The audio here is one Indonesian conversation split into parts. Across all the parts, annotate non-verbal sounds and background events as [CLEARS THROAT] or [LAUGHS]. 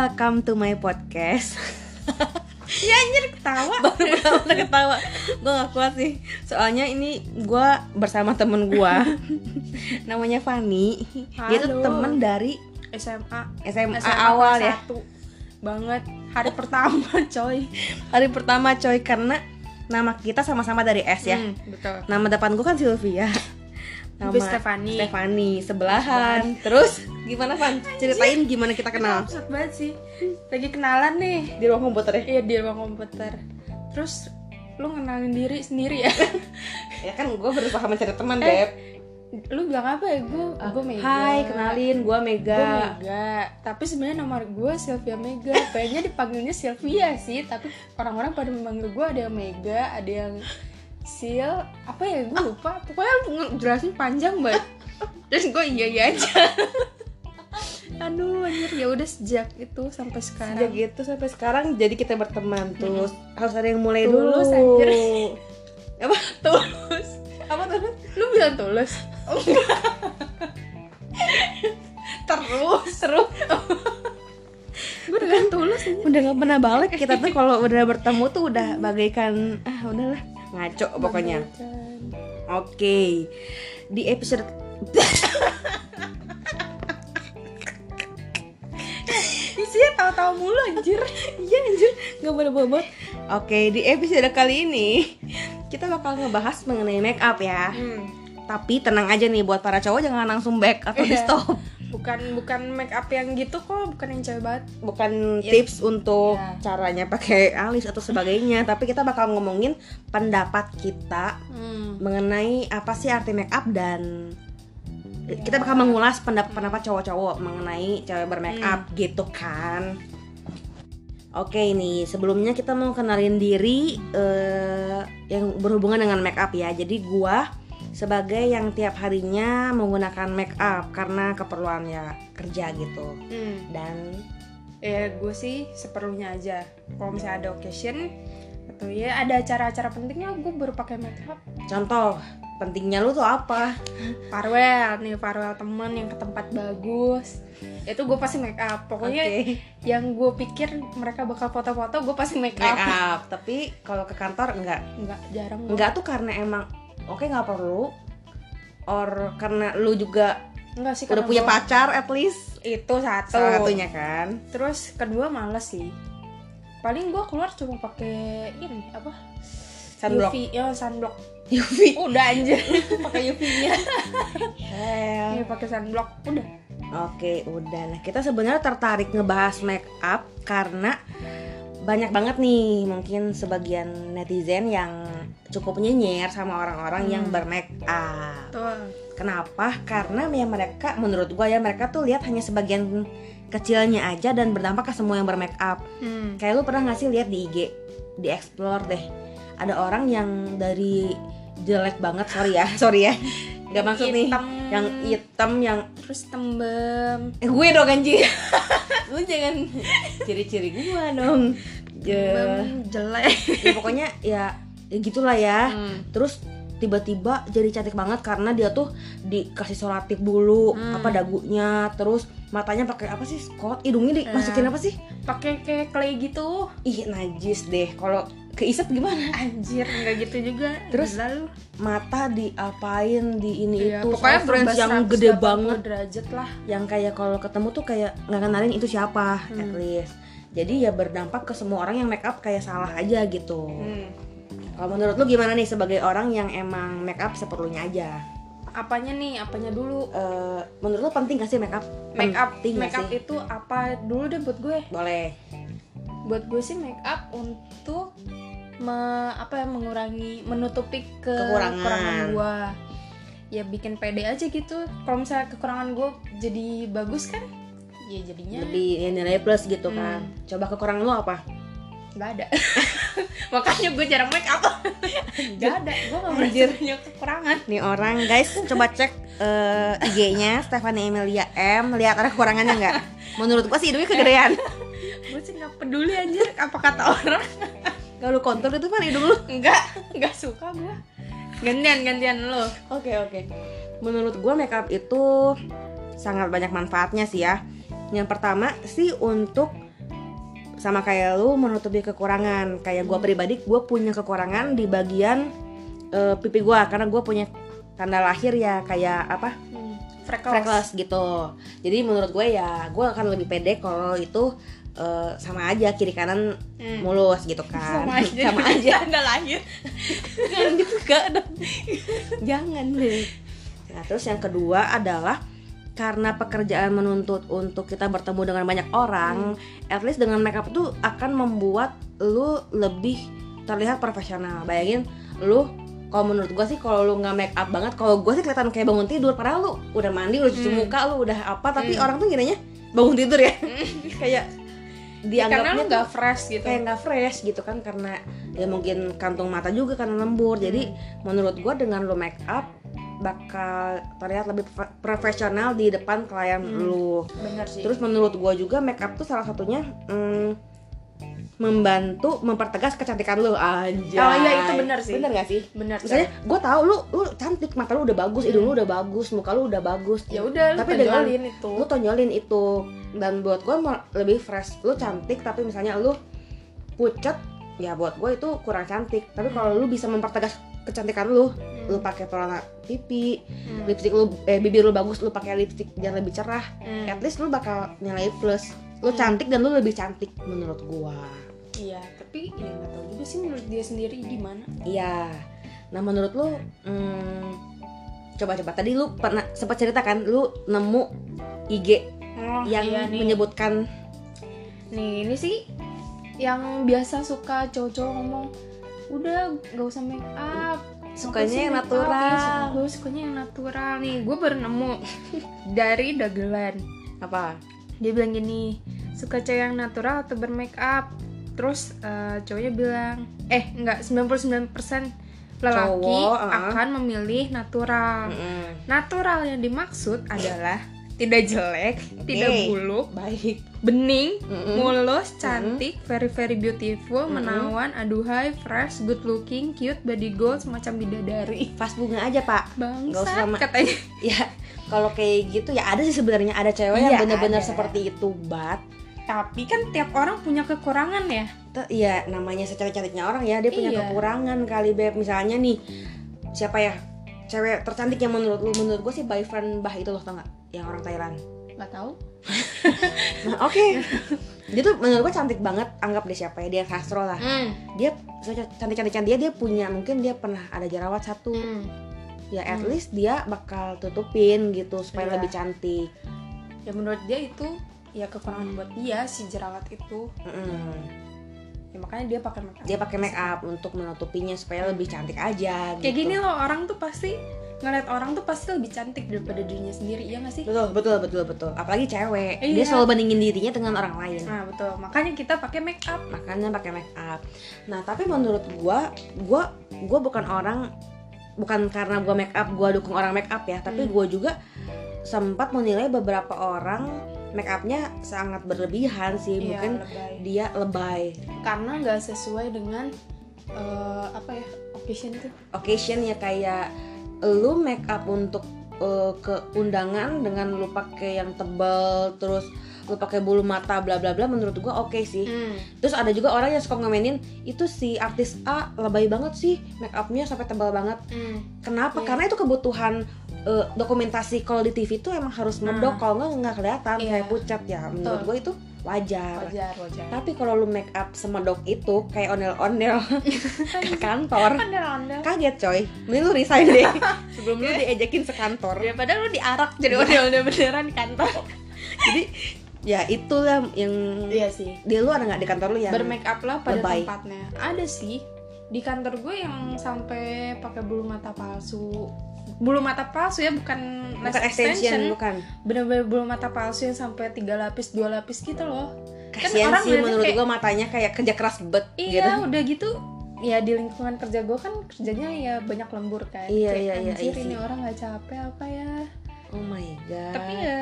welcome to my podcast. [LAUGHS] ya anjir ketawa [LAUGHS] Baru pertama ketawa, gue gak kuat sih. Soalnya ini gue bersama temen gue, [LAUGHS] namanya Fani. Dia tuh Halo. temen dari SMA SMA, SMA awal ya. banget hari pertama coy Hari pertama coy karena nama kita sama-sama dari S ya. Hmm, betul Nama depan gue kan Sylvia. Nama Gue Stefani. Stefani sebelahan. Terus gimana Van? Ceritain gimana kita kenal Absurd banget sih lagi kenalan nih di ruang komputer ya? iya di ruang komputer terus lu kenalin diri sendiri ya [LAUGHS] Ya kan gue berusaha mencari teman, Eh, Beb. lu bilang apa ya gue gue Mega Hai, kenalin gue gue Mega. Mega tapi sebenarnya nama gue Sylvia Mega pengennya dipanggilnya Sylvia sih tapi orang-orang pada memanggil gue ada yang Mega ada yang Sil apa ya? Gue lupa. Pokoknya jelasin panjang banget terus gue iya iya aja. [LAUGHS] Aduh anjir. Ya udah sejak itu sampai sekarang. Sejak gitu sampai sekarang jadi kita berteman. Terus harus ada yang mulai Tulus, dulu. anjir. [LAUGHS] Apa? tulus. Apa tuh? lu bilang tulus? [LAUGHS] Terus, terus. gue dengan tulus aja udah gak pernah balik. Kita tuh kalau udah bertemu tuh udah bagaikan ah udahlah ngaco pokoknya. Oke. Di episode [LAUGHS] isinya tahu-tahu mulu anjir Iya anjir, gak boleh bobot Oke, di episode kali ini Kita bakal ngebahas mengenai make up ya hmm. Tapi tenang aja nih buat para cowok jangan langsung back atau di Iya. stop bukan bukan make up yang gitu kok bukan yang cewek banget Bukan Ya. tips untuk Ya. caranya pakai alis atau sebagainya [LAUGHS] Tapi kita bakal ngomongin pendapat kita hmm. mengenai apa sih arti make up dan Ya. kita bakal mengulas pendapat-pendapat cowok-cowok mengenai cewek bermake up Hmm. gitu kan. Oke nih sebelumnya kita mau kenalin diri eh, yang berhubungan dengan make up ya. Jadi gua sebagai yang tiap harinya menggunakan make up karena keperluan ya kerja gitu. Hmm. Dan ya gue sih seperlunya aja kalau misalnya ada occasion atau ya ada acara-acara pentingnya gue baru pakai make up contoh pentingnya lu tuh apa? farewell nih farewell temen yang ke tempat bagus itu gue pasti make up pokoknya Oke. yang gue pikir mereka bakal foto-foto gue pasti make Make up up. Tapi kalau ke kantor enggak enggak jarang. Enggak tuh karena emang oke nggak perlu. Or karena lu juga enggak sih udah punya gua- pacar at least. Itu satu. Satunya kan. Terus kedua males sih. Paling gue keluar cuma pakai ini apa? Sunblock. UV ya sunblock. UV udah anjir. [LAUGHS] Pakai UV nya. Iya pakai sunblock. Udah. Oke udah. Nah kita sebenarnya tertarik ngebahas make up karena banyak banget nih mungkin sebagian netizen yang cukup nyinyir sama orang-orang yang Hmm. bermake up tuh kenapa karena ya mereka menurut gua ya mereka tuh lihat hanya sebagian kecilnya aja dan berdampak ke semua yang bermake up hmm. Kayak lu pernah gak sih lihat di IG, di explore deh. Ada orang yang dari jelek banget, sorry ya, [LAUGHS] sorry ya. Gak maksud nih, Hitam. yang hitam yang terus tembem eh gue dong anjing. [LAUGHS] lu jangan ciri-ciri gua dong. Tembem jelek ya pokoknya ya, ya gitulah ya. Hmm. Terus tiba-tiba jadi cantik banget karena dia tuh dikasih solatif dulu Hmm. apa dagunya terus matanya pakai apa sih Scott hidungnya dimasukin apa sih pakai kayak clay gitu ih najis deh kalau keisep gimana anjir nggak gitu juga Terus? lalu mata diapain di ini Iya, itu pokoknya friends yang 180 gede banget derajat lah yang kayak kalau ketemu tuh kayak nggak kenalin itu siapa Hmm. at least jadi ya berdampak ke semua orang yang make up kayak salah aja gitu hmm. Kalau menurut lu gimana nih sebagai orang yang emang make up seperlunya aja? Apanya nih? Apanya dulu? Eh, menurut lu penting gak sih make up? Make up. Penting make up sih? itu apa dulu deh buat gue. Boleh. Buat gue sih make up untuk me- apa ya mengurangi menutupi ke Kekurangan. kekurangan gue ya bikin pede aja gitu. Kalau misalnya kekurangan gue jadi bagus kan? Ya jadinya. Lebih ya, nilai plus gitu Hmm. kan. Coba kekurangan lu apa nggak ada. [LAUGHS] Makanya gue jarang make up. [LAUGHS] Nggak ada. Gue nggak merasa kekurangan. Nih orang guys coba cek eh, IG-nya Stephanie Emilia M. Lihat ada kekurangannya nggak? Menurut gua sih hidungnya kegedean [LAUGHS] gue sih nggak peduli anjir apa kata orang. Gak lu kontrol itu kan hidung lu. Nggak nggak suka gue gantian gantian lo Oke oke. Menurut gue makeup itu sangat banyak manfaatnya sih ya. Yang pertama sih untuk sama kayak lu menutupi kekurangan kayak gua pribadi gua punya kekurangan di bagian eh, pipi gua karena gua punya tanda lahir ya kayak apa Hmm. Freckles. freckles gitu jadi menurut gue ya gue akan lebih pede kalau itu eh, sama aja kiri kanan Hmm. mulus gitu kan Sama aja. sama aja [LAUGHS] Tanda lahir. [LAUGHS] jangan gitu gak dong jangan deh nah terus yang kedua adalah karena pekerjaan menuntut untuk kita bertemu dengan banyak orang at least dengan makeup itu akan membuat lu lebih terlihat profesional bayangin lu kalau menurut gue sih kalau lu nggak make up banget kalau gue sih kelihatan kayak bangun tidur padahal lu udah mandi udah cuci Hmm. muka lu udah apa tapi Hmm. orang tuh ngiranya bangun tidur ya [LAUGHS] kayak Karena dianggapnya lu tuh nggak fresh gitu. kayak nggak fresh gitu kan karena ya mungkin kantung mata juga karena lembur jadi menurut gua dengan lo make up bakal terlihat lebih profe- profesional di depan klien Hmm. lu Bener sih. terus menurut gua juga make up tuh salah satunya hmm, membantu mempertegas kecantikan lu aja Oh iya, itu bener sih. bener gak sih bener. misalnya gue tahu lu lu cantik mata lu udah bagus hidung lu udah bagus muka lu udah bagus ya udah Tapi dengan- itu. lu tonjolin itu dan buat gue lebih fresh lu cantik tapi misalnya lu pucet ya buat gue itu kurang cantik tapi kalau lu bisa mempertegas kecantikan lu Hmm. lu pakai pelana pipi Hmm. lipstick lu eh bibir lu bagus lu pakai lipstick biar lebih cerah Hmm. at least lu bakal nilai plus lu Hmm. cantik dan lu lebih cantik menurut gua Iya, tapi ya nggak tahu juga sih menurut dia sendiri gimana. iya nah menurut lu hmm, coba-coba tadi lu pernah sempat cerita kan lu nemu IG Oh, yang iya nih. menyebutkan Nih, ini sih yang biasa suka cowok-cowok ngomong udah gak usah make up. Sukanya yang natural. gue sukanya yang natural. Nih gue baru nemu [LAUGHS] dari dagelan. Apa? Dia bilang gini suka cewek yang natural atau bermake up? Terus eh, cowoknya bilang eh enggak 99% lelaki Cowok, uh-uh. akan memilih natural. Mm-mm. natural yang dimaksud adalah tidak jelek tidak Oke. buluk baik bening Mm-mm. mulus, cantik, very very beautiful, Mm-mm. menawan, aduhai, fresh, good looking, cute, body goal, semacam bidadari. pas bunga aja pak Bangsa katanya. [LAUGHS] ya kalau kayak gitu ya ada sih sebenarnya ada cewek yang Iya, bener-bener ada. seperti itu bat Tapi kan tiap orang punya kekurangan ya. Iya namanya secara cantiknya orang ya dia punya Iya. kekurangan kali beb misalnya nih siapa ya cewek tercantik yang menurut lu menurut gue sih boyfriend bah itu loh tau nggak yang orang Thailand Gak tahu. nah, [LAUGHS] oke dia tuh menurut gue cantik banget anggap dia siapa ya dia Castro lah Hmm. dia cantik cantiknya dia dia punya mungkin dia pernah ada jerawat satu Hmm. ya at Hmm. least dia bakal tutupin gitu supaya Iya. lebih cantik Ya menurut dia itu ya kekurangan buat dia si jerawat itu. Mm-mm. Ya makanya dia pakai make up. dia pakai make up untuk menutupinya supaya lebih cantik aja Kayak gitu. gini loh orang tuh pasti ngeliat orang tuh pasti lebih cantik daripada dirinya sendiri ya gak sih? betul betul betul betul apalagi cewek Iya. dia selalu bandingin dirinya dengan orang lain Nah betul makanya kita pakai make up. makanya pakai make up nah tapi menurut gua gua gua bukan orang bukan karena gua make up gua dukung orang make up ya tapi Hmm. gua juga sempat menilai beberapa orang make upnya sangat berlebihan sih Iya, mungkin lebay. dia lebay karena nggak sesuai dengan eh, apa ya occasion tuh occasion ya kayak lu make up untuk eh, ke undangan dengan lu pakai yang tebal terus lu pakai bulu mata bla bla bla menurut gua oke sih terus ada juga orang yang suka ngomenin itu si artis A lebay banget sih make upnya sampai tebal banget kenapa Iya. karena itu kebutuhan eh, dokumentasi kalau di TV itu emang harus Nah. medok kalau nggak nggak kelihatan Iya. kayak pucat ya menurut Betul. gue itu wajar. Wajar wajar. Tapi kalau lu make up semedok itu kayak ondel-ondel [LAUGHS] ke kantor. Ondel ondel kaget coy. Mending lu resign deh. [LAUGHS] Sebelum lu diejekin sekantor ya padahal lu diarak jadi ondel ondel beneran di kantor. [LAUGHS] Jadi ya itulah yang iya sih. di lu ada nggak di kantor lu yang bermake up lah pada lebay. tempatnya. Ada sih di kantor gue yang sampai pakai bulu mata palsu bulu mata palsu ya bukan bukan extension bukan. Bener-bener bulu mata palsu yang sampai tiga lapis dua lapis gitu loh. Kasian orang sih menurut kayak- gua matanya kayak kerja keras bet Iya, gitu. udah gitu ya di lingkungan kerja gue kan kerjanya ya banyak lembur kan. Iya, Kayak, iya, iya, anjir, iya ini orang nggak capek apa ya. oh my god. Tapi ya,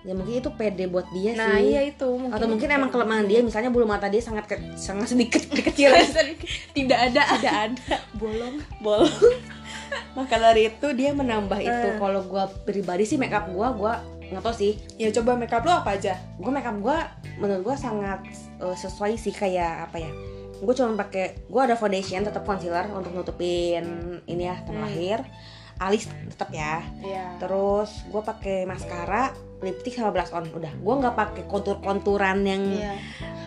ya mungkin itu pede buat dia nah sih. iya itu mungkin. atau mungkin itu emang kelemahan dia misalnya bulu mata dia sangat ke- sangat sedikit [LAUGHS] kecil. Tidak ada. tidak ada. Bolong. bolong maka dari itu dia menambah itu Eh. kalau gua pribadi sih make up gua gua nggak tau sih ya coba makeup lo apa aja gue makeup gue menurut gue sangat eh, sesuai sih kayak apa ya gue cuma pakai gue ada foundation tetap concealer untuk nutupin ini ya Hmm. terakhir alis tetap ya Iya. terus gue pakai maskara lipstick sama blush on udah gue nggak pakai kontur konturan yang Iya.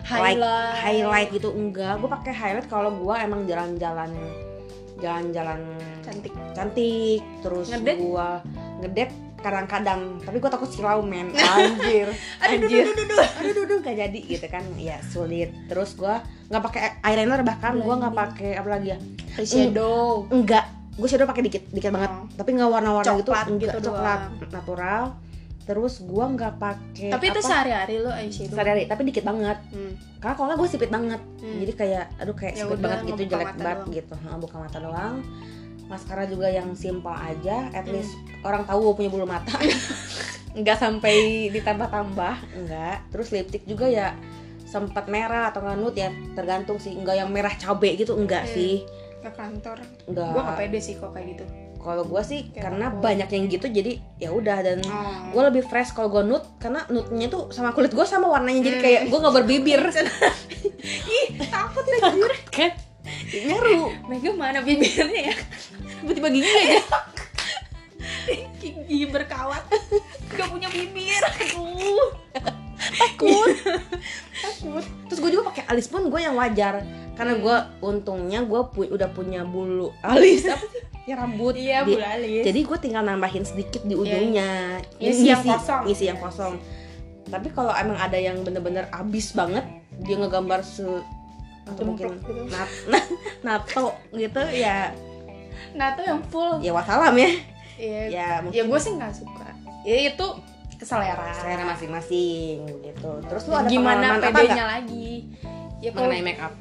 like Highlight. highlight gitu enggak gue pakai highlight kalau gue emang jalan-jalan jalan-jalan Cantik. cantik terus Ngedate? gue ngedate kadang-kadang tapi gue takut silau men [LAUGHS] anjir Aduh, anjir duh, duh, duh, duh. aduh duh, duh, gak jadi gitu kan ya sulit terus gue nggak pakai eyeliner bahkan gue nggak pakai apa lagi ya Eyeshadow. enggak gue shadow pakai dikit dikit banget Oh. tapi nggak warna-warna gitu enggak gitu coklat doang. natural terus gue nggak pakai Tapi itu sehari-hari lo eyeshadow. sehari-hari tapi dikit banget Hmm. karena kalau gue sipit banget Hmm. jadi kayak aduh kayak Ya sipit udah, banget gitu jelek banget doang. gitu Ha, buka mata doang maskara juga yang simple aja at Hmm. least orang tahu gue punya bulu mata [LAUGHS] nggak sampai ditambah-tambah enggak terus lipstick juga ya sempat merah atau nggak nude ya tergantung sih enggak yang merah cabe gitu enggak Hmm. sih Ke kantor. enggak Gue gak pede sih kok kayak gitu. kalau gue sih Kayak karena aku. banyak yang gitu jadi ya udah dan Oh. gue lebih fresh kalau gue nude karena nude-nya tuh sama kulit gue sama warnanya jadi Hmm. kayak gue nggak berbibir [LAUGHS] Ih, takut takut kan nyaru Mega mana bibirnya ya? Tiba-tiba gigi aja Gigi berkawat. Gak punya bibir. Aduh. Takut. Takut. terus gue juga pakai alis pun gue yang wajar karena gue untungnya gue pu- udah punya bulu alis apa sih ya rambut Iya, Di- bulalis. jadi gue tinggal nambahin sedikit di ujungnya Ngisi yang kosong. ngisi yang kosong tapi kalau emang ada yang bener-bener abis banget dia ngegambar se atau mungkin gitu. nat, [LAUGHS] nato gitu ya Nah, tuh yang full. ya wassalam ya Iya. ya Ya gue sih nggak suka. Ya itu keselera. selera masing-masing gitu terus lu ada Gimana pedenya lagi? Ya kalau mengenai make up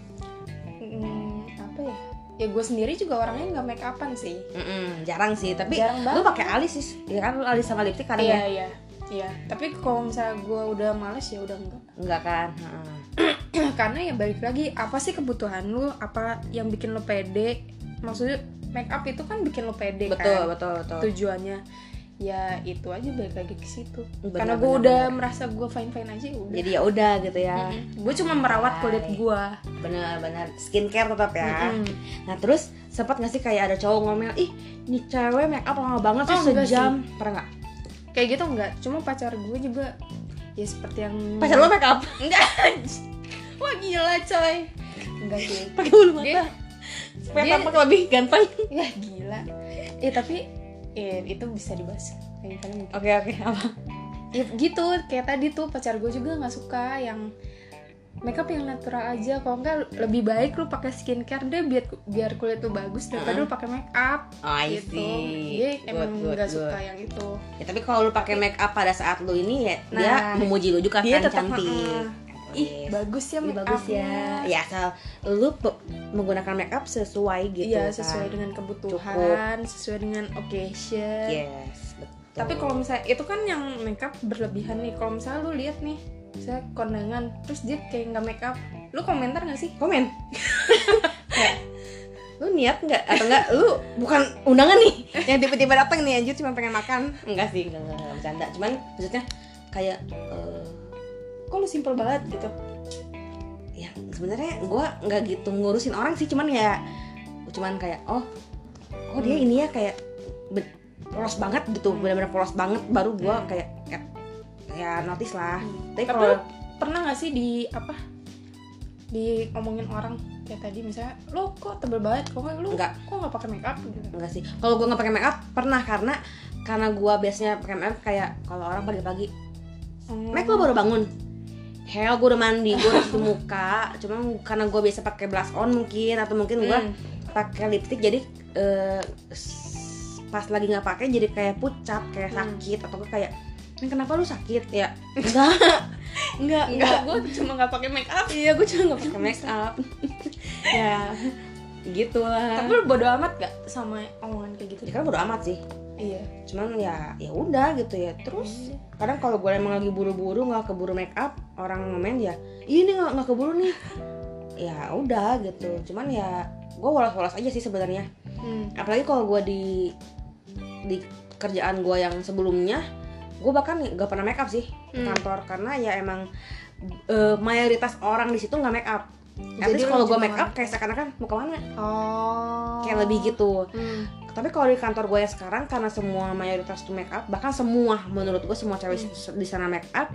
Hmm, apa ya? Ya gue sendiri juga orangnya nggak make upan sih. Mm-mm, jarang sih tapi Jarang lu pakai alis sih ya kan lu alis sama lipstick kadang Iya ya iya. Iya. Tapi kalau misalnya gue udah males ya udah enggak. enggak kan Heeh. [CLEARS THROAT] Karena ya balik lagi apa sih kebutuhan lu? Apa yang bikin lo pede? Maksudnya make up itu kan bikin lo pede betul kan? betul betul Tujuannya ya itu aja balik lagi ke situ. Benar, Karena gue udah benar. merasa gue fine fine aja ya udah. jadi ya udah gitu ya Gue cuma merawat kulit gue. benar-benar skincare tetap ya Mm-mm. nah terus sempat nggak sih kayak ada cowok ngomel ih nih cewek make up lama banget sih Oh, enggak sejam pernah nggak Kayak gitu enggak? Cuma pacar gue juga ya seperti yang pacar lo make up Enggak. Wah gila coy. Enggak sih. pakai bulu mata Dia- supaya dia- tampak lebih ganteng. [LAUGHS] Ya gila. Eh tapi eh, itu bisa dibahas. Oke oke apa? Ya, gitu. Kayak tadi tuh pacar gue juga nggak suka yang makeup yang natural aja. Kalau enggak lebih baik lu pakai skincare deh biar biar kulit lu bagus daripada lu pakai make up oh, gitu. dia Good, emang good, nggak suka yang itu. Ya tapi kalau lu pakai make up pada saat lu ini ya dia Nah, memuji lu juga dia kan tetap, cantik. Ih Yes. bagus ya Ih, make bagus ya ya asal lu menggunakan make up sesuai gitu Iya kan. sesuai dengan kebutuhan, sesuai dengan occasion. yes betul Tapi kalau misalnya itu kan yang makeup berlebihan nih. Kalau misalnya lu lihat nih, saya kondangan, terus dia kayak nggak makeup, lu komentar nggak sih? komen [LAUGHS] Kayak, lu niat nggak atau enggak lu bukan undangan nih yang tiba-tiba datang nih anjir cuma pengen makan enggak sih enggak, enggak, enggak bercanda cuman maksudnya kayak eh, Kok lu simple banget gitu? ya sebenarnya gue nggak gitu ngurusin orang sih cuman ya cuman kayak oh oh dia Hmm. ini ya kayak polos banget gitu benar-benar polos banget baru gue Hmm. kayak kayak ya notice lah tapi Tapi kalau pernah nggak sih di apa? Di ngomongin orang kayak tadi misalnya, lo kok tebel banget, kok nggak- lu Enggak. kok nggak pakai makeup gitu? enggak sih kalau gue nggak pakai make up pernah karena karena gue biasanya pakai make up kayak kalau orang pagi-pagi Hmm. make lo baru bangun hell gue udah mandi gue udah muka cuma karena gue biasa pakai blush on mungkin atau mungkin gue Hmm. pakai lipstick jadi s- pas lagi nggak pakai jadi kayak pucat kayak Hmm. sakit atau kayak "Ini kenapa lu sakit ya [LAUGHS] enggak enggak Enggak, gue cuma nggak pakai make up. iya gue cuma nggak pakai make up [LAUGHS] ya gitulah Tapi lu bodo amat gak sama omongan kayak gitu? ya kan bodo amat sih Iya. cuman ya ya udah gitu ya. Terus kadang kalau gue emang lagi buru-buru nggak keburu make up orang ngomen ya "Ih, ini nggak nggak keburu nih. Ya udah gitu. Cuman ya gue wolos-wolos aja sih sebenarnya. Hmm. apalagi kalau gue di di kerjaan gue yang sebelumnya gue bahkan gak pernah make up sih Hmm. kantor. Karena ya emang eh, mayoritas orang di situ nggak make up At Jadi kalau gue make up kayak seakan-akan mau ke mana? Oh. Kayak lebih gitu. Hmm. tapi kalau di kantor gue yang sekarang karena semua mayoritas tuh make up bahkan semua menurut gue semua cewek Hmm. di sana make up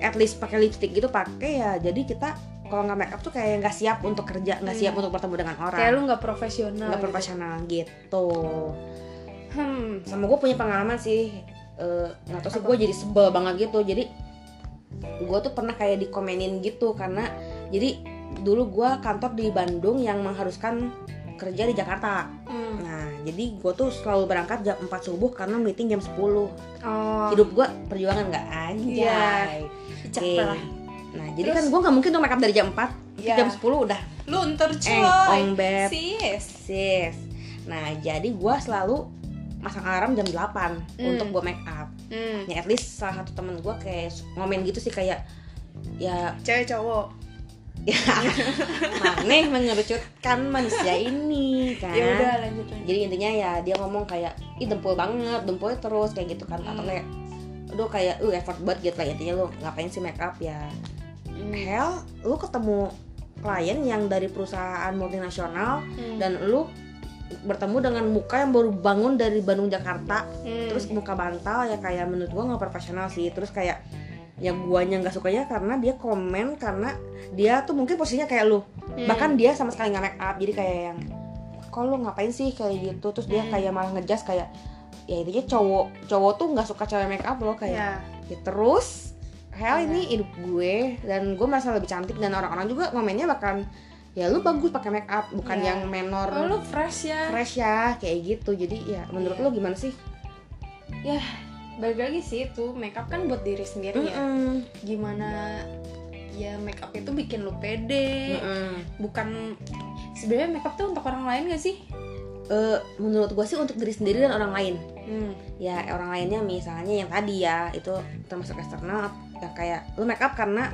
at least pakai lipstick gitu pakai ya. Jadi kita kalau nggak make up tuh kayak nggak siap untuk kerja nggak siap untuk bertemu dengan orang. Hmm. kayak lu nggak profesional nggak gitu. profesional gitu. Hmm. Sama gue punya pengalaman sih tahu sih gue jadi sebel banget gitu. Jadi gue tuh pernah kayak dikomenin gitu karena jadi dulu gue kantor di Bandung yang mengharuskan kerja di Jakarta Hmm. nah jadi gue tuh selalu berangkat jam 4 subuh karena meeting jam 10 oh hidup gue perjuangan nggak anjay Iya. capek Oke. lah nah jadi Terus? kan gue nggak mungkin tuh make up dari jam 4 Iya. jam 10 udah luntur Eh, Ong Beb. sis sis nah jadi gue selalu masang alarm jam 8 untuk gue make up hmm. ya at least salah satu temen gue kayak ngomen gitu sih kayak ya cewek cowok ya maneh mengerucutkan manusia ini kan ya udah lanjut lanjut jadi intinya ya dia ngomong kayak ih dempul banget dempulnya terus kayak gitu kan atau Hmm. kayak aduh kayak lu effort banget gitu lah intinya lu ngapain sih make up ya Hmm. hell lu ketemu klien yang dari perusahaan multinasional Hmm. dan lu bertemu dengan muka yang baru bangun dari Bandung Jakarta Hmm. terus muka bantal ya kayak menurut gua nggak profesional sih terus kayak yang guanya nggak sukanya karena dia komen karena dia tuh mungkin posisinya kayak lu Hmm. bahkan dia sama sekali nggak make up jadi kayak yang kok lu ngapain sih kayak gitu terus dia Hmm. kayak malah ngejas kayak ya intinya cowok cowok tuh nggak suka cewek make up loh kayak ya ya terus hell Iya. ini hidup gue dan gue merasa lebih cantik dan orang-orang juga ngomennya bahkan ya lu bagus pakai make up bukan Iya. yang menor oh, lu fresh ya fresh ya kayak gitu jadi ya menurut Iya. lu gimana sih balik lagi sih itu makeup kan buat diri sendiri ya Mm-mm. gimana ya makeup itu bikin lu pede Mm-mm. bukan sebenarnya makeup tuh untuk orang lain gak sih Eh, menurut gue sih untuk diri sendiri dan orang lain hmm. ya orang lainnya misalnya yang tadi ya itu termasuk eksternal ya kayak lu make up karena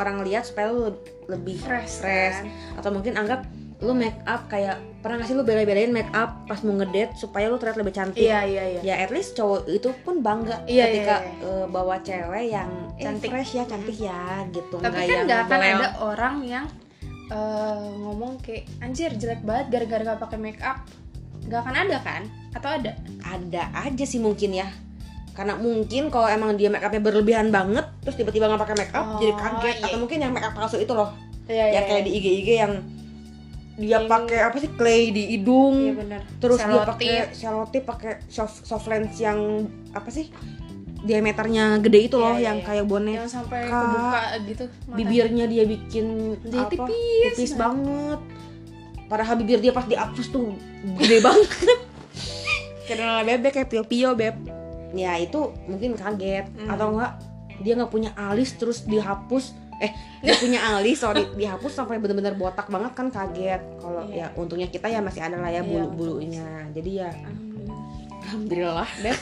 orang lihat supaya lu le- lebih fresh fresh kan? atau mungkin anggap lu make up kayak pernah gak sih lu bela-belain make up pas mau ngedate supaya lu terlihat lebih cantik? Iya iya iya. Ya at least cowok itu pun bangga Iya, ketika iya, eh, bawa cewek yang eh, Cantik. fresh ya cantik ya gitu. Tapi Nggak kan yang nggak akan ada orang yang eh, ngomong kayak anjir jelek banget gara-gara gak pakai make up. Nggak akan ada kan? Atau ada? Ada aja sih mungkin ya. Karena mungkin kalau emang dia make upnya berlebihan banget terus tiba-tiba nggak pakai make up Oh, jadi kaget iya. atau mungkin yang make up palsu itu loh. Iya ya kayak di IG-IG yang dia pakai apa sih clay di hidung iya terus dia Selotip. pakai selotip pakai soft soft lens yang apa sih diameternya gede itu loh Iya, iya, yang iya. kayak bonek yang sampai Kak, kebuka gitu matanya. bibirnya dia bikin Dia apa tipis tipis banget. banget padahal bibir dia pas dihapus tuh gede [LAUGHS] banget lala bebek kayak pio pio beb ya itu mungkin kaget Hmm. atau enggak dia nggak punya alis terus dihapus eh dia punya alis sorry dihapus sampai bener-bener botak banget kan kaget. Kalau Iya. ya untungnya kita ya masih ada lah ya Iya, bulu bulunya jadi ya Alhamdulillah. alhamdulillah. Beb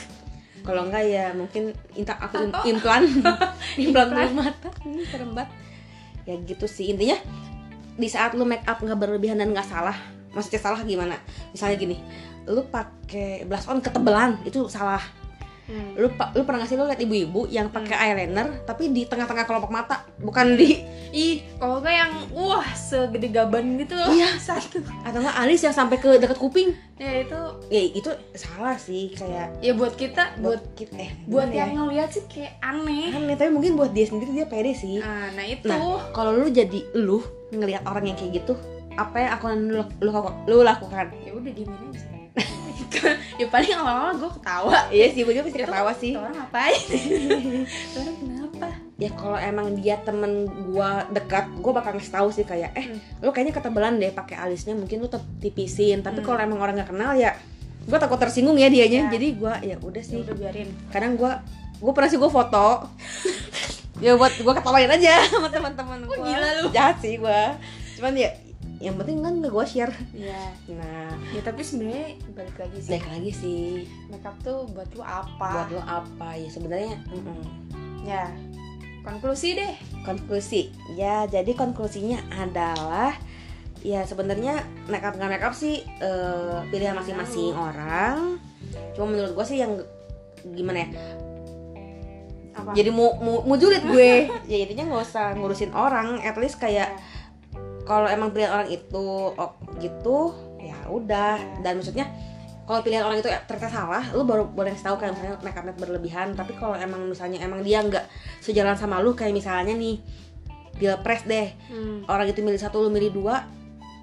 kalau enggak ya mungkin intak aku Tato. implan. [LAUGHS] [LAUGHS] Implan bulu mata ini serem banget. Ya gitu sih. Intinya di saat lu make up nggak berlebihan dan nggak salah maksudnya salah gimana? Misalnya gini lu pakai blush on ketebelan itu salah Hmm. lu lu pernah nggak sih lu liat ibu-ibu yang pakai eyeliner tapi di tengah-tengah kelopak mata bukan di ih kalau yang wah segede gaban gitu Iya. [LAUGHS] satu atau nggak alis yang sampai ke dekat kuping ya itu ya itu salah sih kayak ya buat kita buat buat kita eh buat gimana yang ya? ngeliat sih kayak aneh aneh tapi mungkin buat dia sendiri dia pede sih nah, nah itu Nah, kalau lu jadi lu ngelihat orang yang kayak gitu, apa yang akan lu, lu, lu lakukan? ya udah diemin aja [LAUGHS] ya paling awal-awal gue ketawa Iya sih, gue juga pasti ketawa sih. Orang ngapain [LAUGHS] orang kenapa Ya kalau emang dia temen gua dekat, gua bakal ngasih tahu sih kayak, eh, Hmm. lu kayaknya ketebalan deh pakai alisnya, mungkin lu tipisin. Tapi Hmm. kalau emang orang nggak kenal ya, gua takut tersinggung ya dianya. Ya. Jadi gua ya udah ya sih. udah biarin Kadang gua, gua pernah sih gua foto. [LAUGHS] ya buat gua ketawain aja sama teman-teman gua. gila lu. Jahat sih gua. Cuman ya, yang penting kan gua share. ya Nah, ya tapi sebenarnya balik lagi sih. Baik lagi sih. makeup tuh buat lu apa? Buat lo apa? Ya sebenarnya mm-mm. ya konklusi deh. Konklusi. Ya jadi konklusinya adalah ya sebenarnya makeup nggak makeup sih eh, pilihan masing-masing orang. Cuma menurut gue sih yang gimana ya? Apa? jadi mau mau, mau julid gue. [LAUGHS] Ya intinya nggak usah ngurusin orang. At least kayak kalau emang pilihan orang itu oh, gitu ya udah. Dan maksudnya kalau pilihan orang itu ternyata salah lu baru boleh tahu kayak misalnya make upnya berlebihan. Tapi kalau emang misalnya emang dia nggak sejalan sama lu kayak misalnya nih pilpres deh. Hmm. orang itu milih satu lu milih dua.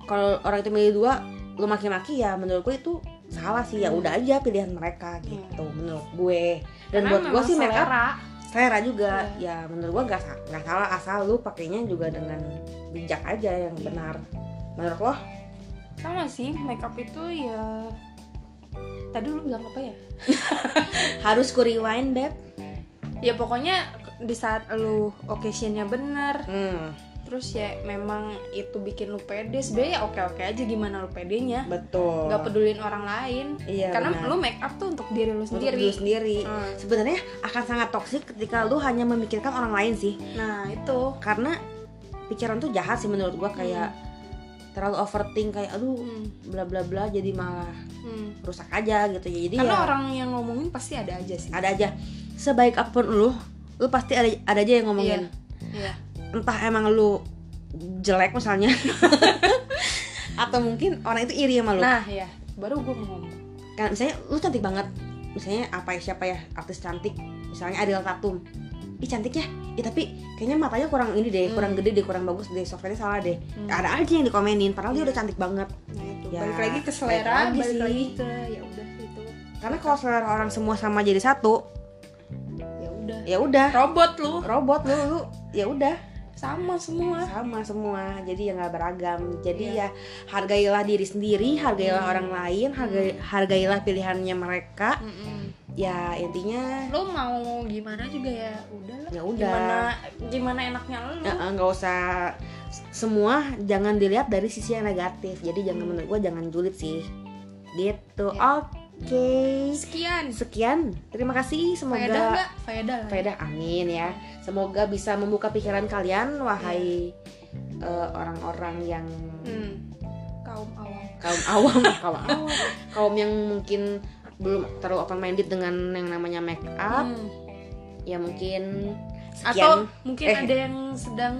Kalau orang itu milih dua lu maki-maki ya menurut gue itu salah sih. Ya udah aja pilihan mereka gitu menurut gue. Dan Karena buat gue sih up selera. juga. Ya menurut gua gak, nggak salah asal lu pakainya juga dengan bijak aja yang benar. Menurut lo? Sama sih makeup itu ya tadi lu bilang apa ya? [LAUGHS] Harus ku rewind beb. Ya pokoknya di saat lu occasionnya bener hmm, terus ya memang itu bikin lu pede. Sebenarnya ya oke oke aja gimana lu pedenya. Betul. Nggak pedulin orang lain. Iya karena benar. lu make up tuh untuk diri lu Untuk sendiri. diri sendiri. Hmm. sebenarnya akan sangat toksik ketika lu hanya memikirkan orang lain sih. Nah itu. Karena pikiran tuh jahat sih menurut gua kayak terlalu overthink kayak aduh Hmm, bla bla bla jadi malah hmm. rusak aja gitu ya. Jadi karena ya orang yang ngomongin pasti ada aja sih. Ada aja. Sebaik apa pun lu lu pasti ada ada aja yang ngomongin. Iya. Entah emang lu jelek misalnya. [LAUGHS] Atau mungkin orang itu iri sama lu. Nah ya baru gue ngomong. Kan misalnya lu cantik banget. Misalnya apa ya siapa ya artis cantik. Misalnya Ariel Tatum. Ih cantik ya. Ya tapi kayaknya matanya kurang ini deh Hmm. kurang gede deh kurang bagus deh softwarenya salah deh. Hmm. ada aja yang dikomenin padahal dia udah cantik banget. Nah itu. Ya, balik lagi ke balik selera lagi balik sih. lagi ke ya udah itu. Karena kalau selera orang semua sama jadi satu ya udah. ya udah. Robot lu. Robot lu lu ya udah sama semua sama semua jadi ya nggak beragam jadi Iya. ya hargailah diri sendiri hargailah Hmm. orang lain hargai, hargailah pilihannya mereka Mm-mm. ya intinya lo mau gimana juga ya udah Ya udah. gimana gimana enaknya lo nggak usah semua jangan dilihat dari sisi yang negatif jadi jangan Hmm. menurut gue jangan julid sih gitu Ya. oke sekian sekian terima kasih semoga faedah ya. faedah amin ya semoga bisa membuka pikiran kalian wahai Iya. eh, orang-orang yang hmm. kaum awam kaum awam [LAUGHS] kaum awam kaum yang mungkin belum terlalu open minded dengan yang namanya make up Hmm. ya mungkin atau sekian mungkin eh. ada yang sedang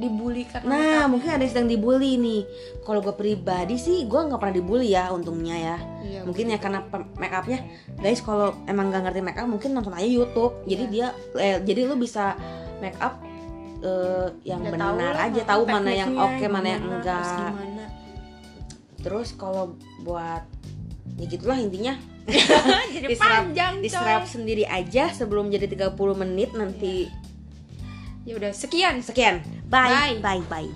dibully karena nah mungkin ada yang sedang dibully nih. Kalau gue pribadi sih gue nggak pernah dibully ya untungnya ya. Iya, mungkin ya karena pe- make upnya. Guys kalau emang nggak ngerti make up mungkin nonton aja YouTube. Jadi Iya. dia eh, jadi lu bisa make up eh, yang Udah tahu benar lah aja. tahu mana yang oke mana yang enggak. terus kalau buat ya gitulah intinya. [LAUGHS] Jadi Diserap- panjang coy. diserap sendiri aja sebelum jadi 30 menit nanti. Ya udah sekian. Sekian bye Bye. bye bye